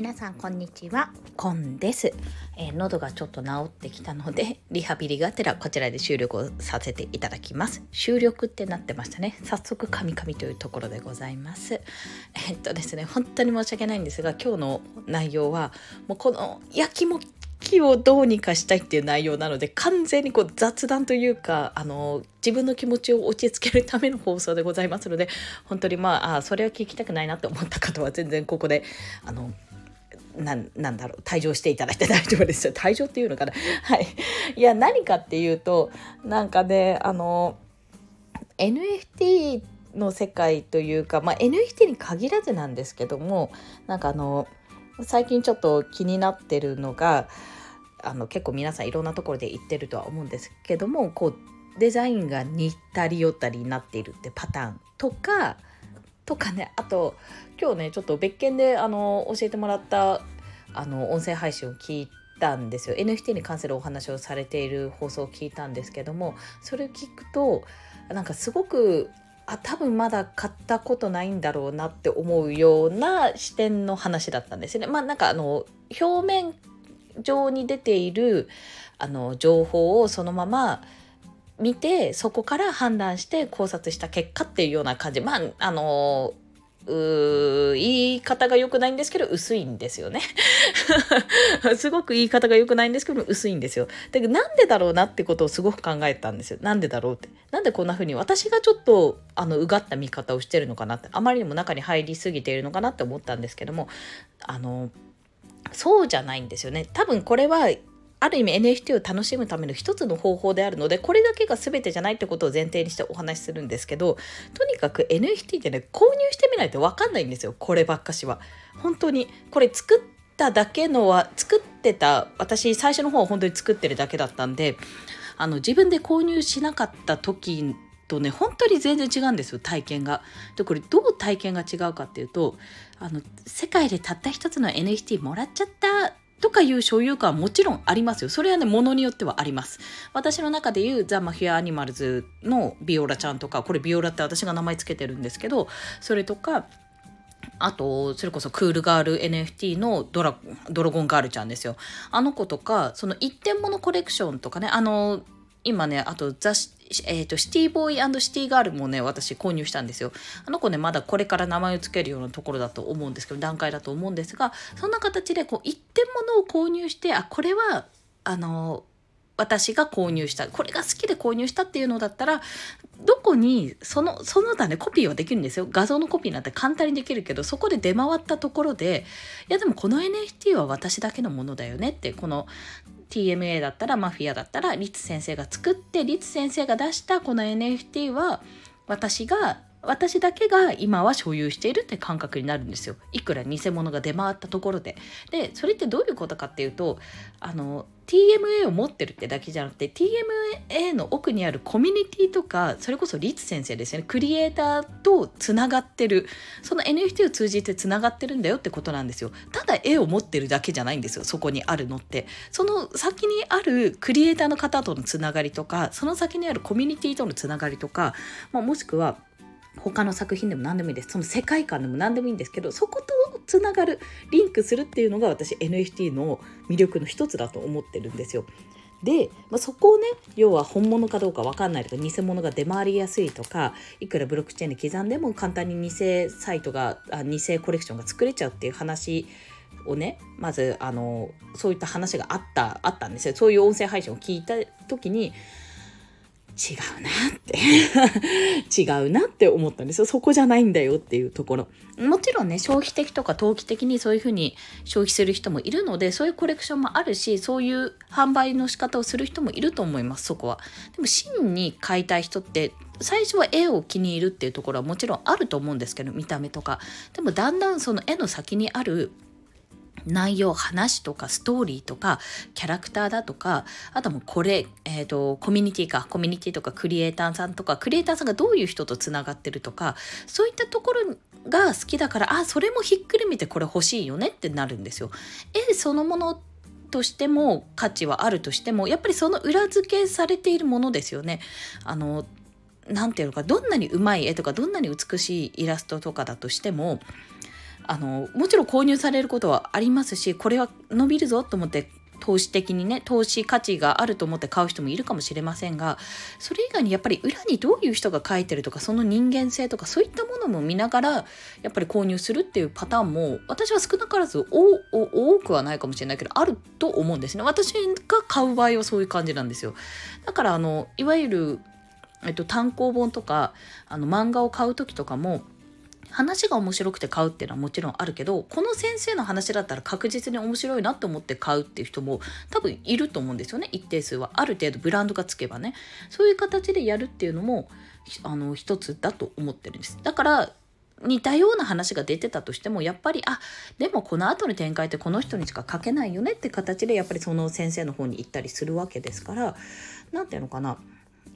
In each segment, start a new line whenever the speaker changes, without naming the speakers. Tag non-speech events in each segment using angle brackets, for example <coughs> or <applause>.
皆さんこんにちは。コンです、えー、喉がちょっと治ってきたので <laughs> リハビリがてらこちらで収録をさせていただきます。収録ってなってましたね。早速カミカミというところでございます。えー、っとですね本当に申し訳ないんですが今日の内容はもうこの焼きもきをどうにかしたいっていう内容なので完全にこう雑談というかあの自分の気持ちを落ち着けるための放送でございますので本当にまああそれは聞きたくないなって思った方は全然ここであのななんだろう退場していただいて大丈夫です。よ <laughs> 退場っていうのかな。はい。いや何かっていうとなんかねあの NFT の世界というか、まあ、NFT に限らずなんですけどもなんかあの最近ちょっと気になってるのがあの結構皆さんいろんなところで言ってるとは思うんですけどもこうデザインが似たり寄ったりになっているってパターンとかとかねあと今日ねちょっと別件であの教えてもらったあの音声配信を聞いたんですよ NFT に関するお話をされている放送を聞いたんですけどもそれを聞くとなんかすごくあ多分まだ買ったことないんだろうなって思うような視点の話だったんですね。まあなんかあの表面上に出ているあの情報をそのまま見てそこから判断して考察した結果っていうような感じ。まああのう言い方が良くないんですけど薄いんですよね。<laughs> すごく言い方が良くないんですけど薄いんですよ。でなんでだろうなってことをすごく考えたんですよ。なんでだろうって。なんでこんな風に私がちょっとあのうがった見方をしてるのかなって。あまりにも中に入りすぎているのかなって思ったんですけどもあのそうじゃないんですよね。多分これはある意味 NFT を楽しむための一つの方法であるのでこれだけが全てじゃないってことを前提にしてお話しするんですけどとにかく NFT ってね購入してみないと分かんないんですよこればっかしは。本当にこれ作っただけのは作ってた私最初の方は本当に作ってるだけだったんであの自分で購入しなかった時とね本当に全然違うんですよ体験が。でこれどう体験が違うかっていうとあの世界でたった一つの NFT もらっちゃったとかいう所有感はもちろんありますよ。それはね、ものによってはあります。私の中で言うザ・マフィア・アニマルズのビオラちゃんとか、これビオラって私が名前つけてるんですけど、それとか、あと、それこそクールガール NFT のドラドラゴンガールちゃんですよ。あの子とか、その一点物コレクションとかね、あの、今ね、あとザ・えーと、シティボーイシティガールもね私購入したんですよ。あの子ねまだこれから名前を付けるようなところだと思うんですけど段階だと思うんですがそんな形でこう一点物を購入してあこれはあの私が購入したこれが好きで購入したっていうのだったらどこにそのその他ねコピーはできるんですよ。画像のコピーなんて簡単にできるけどそこで出回ったところでいやでもこの NFT は私だけのものだよねってこの TMA だったらマフィアだったらリツ先生が作ってリツ先生が出したこの NFT は私が私だけが今は所有しているって感覚になるんですよ。いくら偽物が出回ったところで。でそれってどういうことかっていうとあの TMA を持ってるってだけじゃなくて TMA の奥にあるコミュニティとかそれこそリツ先生ですよね。クリエイターとつながってる。その NFT を通じてつながってるんだよってことなんですよ。ただ絵を持ってるだけじゃないんですよ。そこにあるのって。その先にあるクリエイターの方とのつながりとかその先にあるコミュニティとのつながりとか、まあ、もしくは他の作品でも何でもいいですその世界観でも何でもいいんですけどそことつながるリンクするっていうのが私 NFT の魅力の一つだと思ってるんですよ。で、まあ、そこをね要は本物かどうか分かんないとか偽物が出回りやすいとかいくらブロックチェーンで刻んでも簡単に偽サイトがあ偽コレクションが作れちゃうっていう話をねまずあのそういった話があったあったんですよそういう音声配信を聞いた時に違うなって。<laughs> 違うなって思ったんですよ。そこじゃないんだよっていうところ。もちろんね消費的とか投機的にそういうふうに消費する人もいるのでそういうコレクションもあるしそういう販売の仕方をする人もいると思いますそこは。でも真に買いたい人って最初は絵を気に入るっていうところはもちろんあると思うんですけど見た目とか。でもだんだんその絵の先にある内容話とかストーリーとかキャラクターだとかあともうこれ、えーと、コミュニティかコミュニティとかクリエイターさんとかクリエイターさんがどういう人とつながってるとかそういったところが好きだからあそれもひっくるめてこれ欲しいよねってなるんですよ。絵そのものとしても価値はあるとしてもやっぱりその裏付けされているものですよね。あのなんていうのかどんなにうまい絵とかどんなに美しいイラストとかだとしてもあのもちろん購入されることはありますしこれは伸びるぞと思って投資的にね投資価値があると思って買う人もいるかもしれませんがそれ以外にやっぱり裏にどういう人が書いてるとかその人間性とかそういったものも見ながらやっぱり購入するっていうパターンも私は少なからず多くはないかもしれないけどあると思うんですね。私が買う場合はそういう感じなんですよ。だからあのいわゆる、えっと、単行本とかあの漫画を買う時とかも話が面白くて買うっていうのはもちろんあるけどこの先生の話だったら確実に面白いなと思って買うっていう人も多分いると思うんですよね。一定数はある程度ブランドがつけばね。そういう形でやるっていうのもあの一つだと思ってるんです。だから似たような話が出てたとしてもやっぱりあでもこの後の展開ってこの人にしか書けないよねって形でやっぱりその先生の方に行ったりするわけですから何ていうのかな。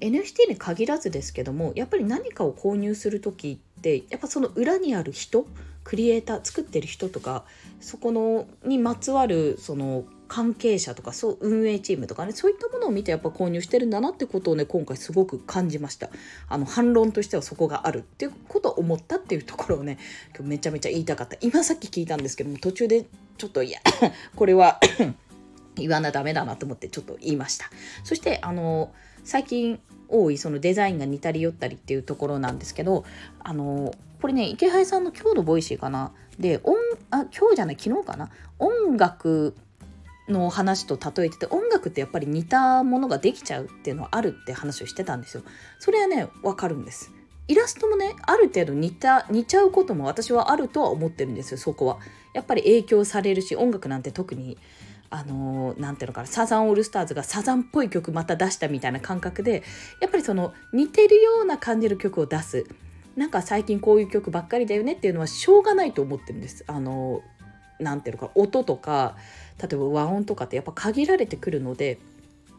NFT に限らずですけどもやっぱり何かを購入する時ってやっぱその裏にある人クリエイター作ってる人とかそこのにまつわるその関係者とかそう運営チームとかねそういったものを見てやっぱ購入してるんだなってことをね今回すごく感じました。あの反論としてはそこがあるっていうことを思ったっていうところをね今日めちゃめちゃ言いたかった。今さっき聞いたんですけども途中でちょっといやこれは <coughs> 言わなダメだなと思ってちょっと言いました。そしてあの最近多いそのデザインが似たり寄ったりっていうところなんですけどあのこれね池原さんの今日の Voicy かなんかで音あ今日じゃない昨日かな音楽の話と例えてて音楽ってやっぱり似たものができちゃうっていうのはあるって話をしてたんですよ。それはね分かるんです。イラストもねある程度似た似ちゃうことも私はあるとは思ってるんですよそこは。やっぱり影響されるし音楽なんて特にあのー、ていうのかなサザンオールスターズがサザンっぽい曲また出したみたいな感覚でやっぱりその似てるような感じる曲を出すなんか最近こういう曲ばっかりだよねっていうのはしょうがないと思ってるんです。あのー、ていうのか音とか例えば和音とかってやっぱ限られてくるので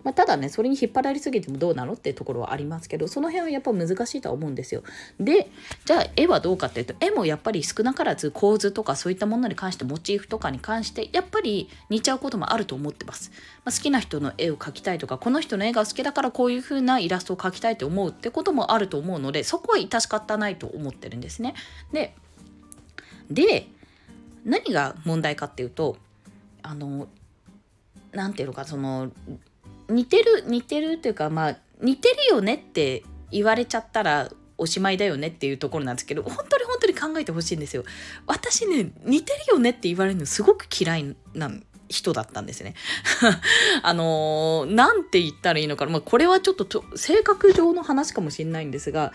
まあ、ただねそれに引っ張られすぎてもどうなのっていうところはありますけどその辺はやっぱ難しいとは思うんですよ。でじゃあ絵はどうかっていうと絵もやっぱり少なからず構図とかそういったものに関してモチーフとかに関してやっぱり似ちゃうこともあると思ってます。まあ、好きな人の絵を描きたいとかこの人の絵が好きだからこういう風なイラストを描きたいと思うってこともあると思うのでそこは致し方ないと思ってるんですね。でで何が問題かっていうとあの何ていうのかその似てる似てるっていうかまあ似てるよねって言われちゃったらおしまいだよねっていうところなんですけど本当に本当に考えてほしいんですよ。私ね似てるよねって言われるのすごく嫌いな人だったんですね。<laughs> あのー、なんて言ったらいいのかな、まあ、これはちょっと性格上の話かもしれないんですが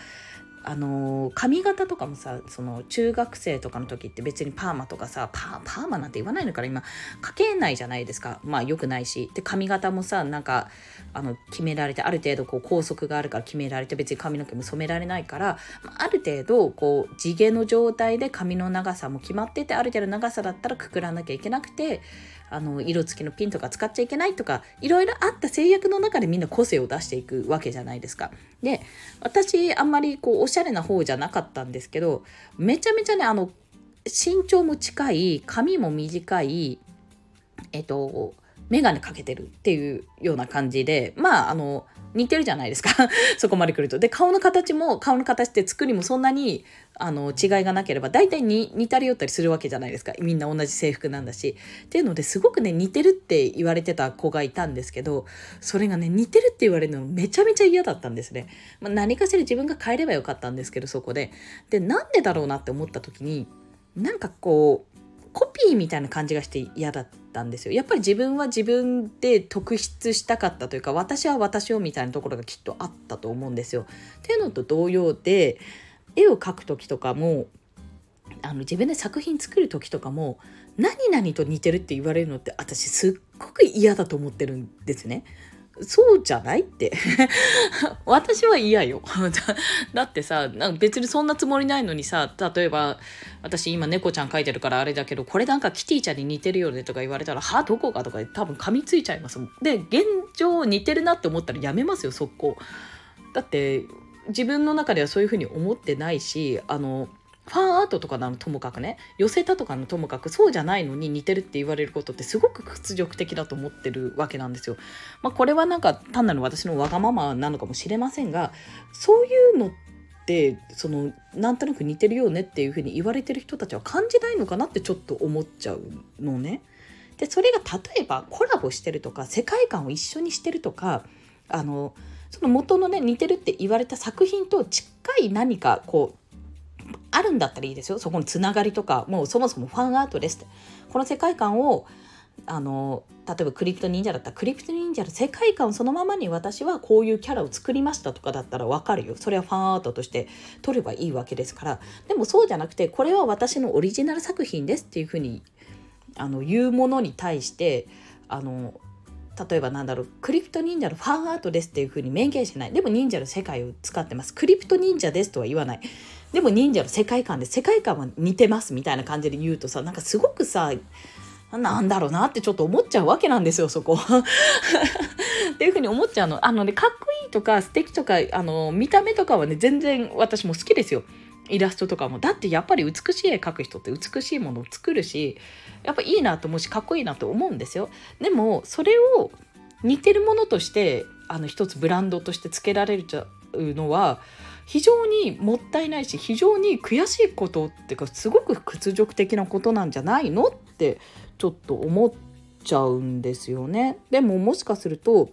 あの髪型とかもさその中学生とかの時って別にパーマとかさパーマなんて言わないのから今かけないじゃないですか。まあよくないし。で髪型もさなんかあの決められてある程度こう拘束があるから決められて別に髪の毛も染められないからある程度こう地毛の状態で髪の長さも決まっててある程度長さだったらくくらなきゃいけなくてあの色付きのピンとか使っちゃいけないとかいろいろあった制約の中でみんな個性を出していくわけじゃないですか。で私あんまりこうおしゃれな方じゃなかったんですけどめちゃめちゃねあの身長も近い髪も短いえっと眼鏡かけてるっていうような感じでまああの似てるじゃないですか <laughs> そこまで来ると。で顔の形も顔の形って作りもそんなにあの違いがなければ大体に似たり寄ったりするわけじゃないですかみんな同じ制服なんだし。っていうのですごくね似てるって言われてた子がいたんですけどそれがね似てるって言われるのめちゃめちゃ嫌だったんですね。まあ、何かしら自分が変えればよかったんですけどそこで。でなんでだろうなって思った時になんかこうコピーみたいな感じがして嫌だったんですよ。やっぱり自分は自分で特筆したかったというか私は私をみたいなところがきっとあったと思うんですよ。っていうのと同様で絵を描く時とかもあの自分で作品作る時とかも何々と似てるって言われるのって私すっごく嫌だと思ってるんですね。そうじゃないって。<laughs> 私は嫌よ。<laughs> だってさなんか別にそんなつもりないのにさ例えば私今猫ちゃん描いてるからあれだけどこれなんかキティちゃんに似てるよねとか言われたらはどこかとか多分噛みついちゃいますもん。で現状似てるなって思ったらやめますよ速攻。だって自分の中ではそういうふうに思ってないしあのファンアートとかなのともかくね寄せたとかのともかくそうじゃないのに似てるって言われることってすごく屈辱的だと思ってるわけなんですよ。まあ、これはなんか単なる私のわがままなのかもしれませんがそういうのってそのなんとなく似てるよねっていうふうに言われてる人たちは感じないのかなってちょっと思っちゃうのね。でそれが例えばコラボしてるとか世界観を一緒にしてるとかあのその元のね似てるって言われた作品と近い何かこうあるんだったらいいですよ。そこにつながりとかもうそもそもファンアートですって。この世界観をあの例えばクリプト忍者だったらクリプト忍者の世界観をそのままに私はこういうキャラを作りましたとかだったら分かるよ。それはファンアートとして撮ればいいわけですから。でもそうじゃなくてこれは私のオリジナル作品ですっていうふうにあの言うものに対してあの例えばなんだろうクリプト忍者のファンアートですっていう風に明言しない。でも忍者の世界を使ってます。クリプト忍者ですとは言わない。でも忍者の世界観で世界観は似てますみたいな感じで言うとさなんかすごくさなんだろうなってちょっと思っちゃうわけなんですよそこ。<laughs> っていうふうに思っちゃうの。あのねかっこいいとか素敵とかあの見た目とかはね全然私も好きですよ。イラストとかも。だってやっぱり美しい絵描く人って美しいものを作るしやっぱいいなと思うしかっこいいなと思うんですよ。でもそれを似てるものとしてあの一つブランドとしてつけられるのは非常にもったいないし非常に悔しいことっていうかすごく屈辱的なことなんじゃないのってちょっと思っちゃうんですよね。でももしかすると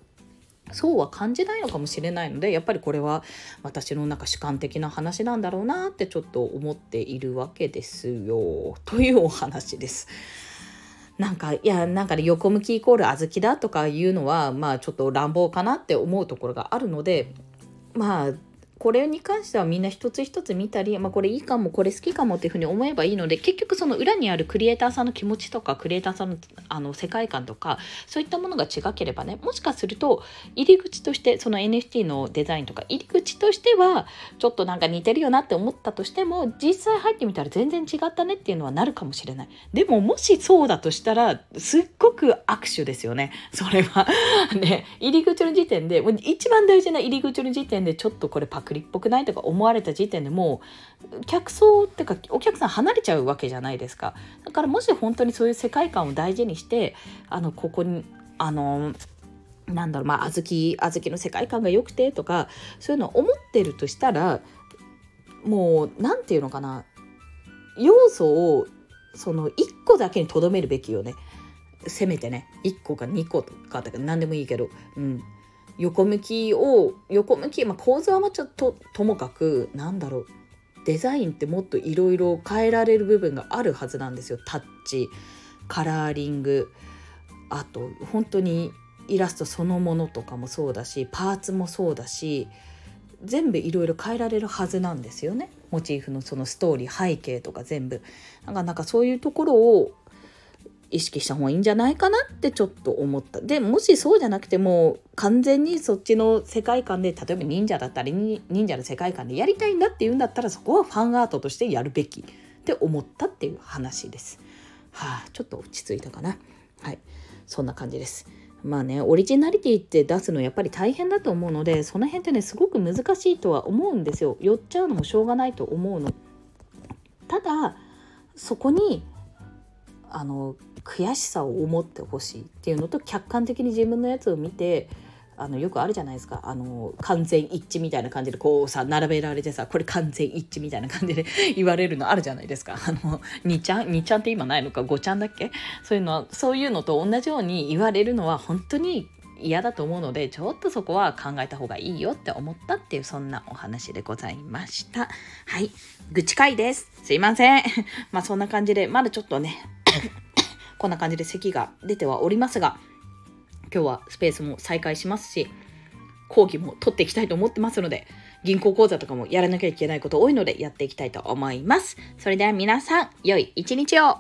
そうは感じないのかもしれないのでやっぱりこれは私のなんか主観的な話なんだろうなってちょっと思っているわけですよというお話です。なんかいやなんかね横向きイコール小豆だとかいうのはまあちょっと乱暴かなって思うところがあるのでまあこれに関してはみんな一つ一つ見たり、まあ、これいいかもこれ好きかもっていうふうに思えばいいので結局その裏にあるクリエイターさんの気持ちとかクリエイターさんのあの世界観とかそういったものが違ければねもしかすると入り口としてその NFT のデザインとか入り口としてはちょっとなんか似てるよなって思ったとしても実際入ってみたら全然違ったねっていうのはなるかもしれない。でももしそうだとしたらすっごく握手ですよね。それは。<laughs> ね。入り口の時点でもう一番大事な入り口の時点でちょっとこれパクリっぽくないとか思われた時点でもう客層っていうかお客さん離れちゃうわけじゃないですか。だからもし本当にそういう世界観を大事にしてあのここにあのなんだろうまあ小豆小豆の世界観が良くてとかそういうのを思ってるとしたらもう何て言うのかな要素をその1個だけにとどめるべきよね。せめてね。1個か2個とか何でもいいけど、うん、横向きを横向き、まあ、構図はちょっとともかくなんだろうデザインってもっといろいろ変えられる部分があるはずなんですよ。タッチカラーリングあと本当にイラストそのものとかもそうだしパーツもそうだし全部いろいろ変えられるはずなんですよね。モチーフのそのストーリー背景とか全部。なんかなんかそういうところを意識した方がいいんじゃないかなってちょっと思ったでもしそうじゃなくても完全にそっちの世界観で例えば忍者だったり忍者の世界観でやりたいんだっていうんだったらそこはファンアートとしてやるべきって思ったっていう話です。はあちょっと落ち着いたかな。はいそんな感じです。まあねオリジナリティって出すのやっぱり大変だと思うのでその辺ってねすごく難しいとは思うんですよ。寄っちゃうのもしょうがないと思うの。ただそこにあの悔しさを思ってほしいっていうのと客観的に自分のやつを見てあのよくあるじゃないですか。あの完全一致みたいな感じでこうさ並べられてさこれ完全一致みたいな感じで <laughs> 言われるのあるじゃないですか。あの2ちゃん2ちゃんって今ないのか？5ちゃんだっけ？そういうのそういうのと同じように言われるのは本当に嫌だと思うのでちょっとそこは考えた方がいいよって思ったっていうそんなお話でございました。はい。愚痴会です。すいません。<laughs> まあそんな感じでまだちょっとねこんな感じで咳が出てはおりますが、今日はスペースも再開しますし、講義も取っていきたいと思ってますので、銀行口座とかもやらなきゃいけないこと多いのでやっていきたいと思います。それでは皆さん、良い一日を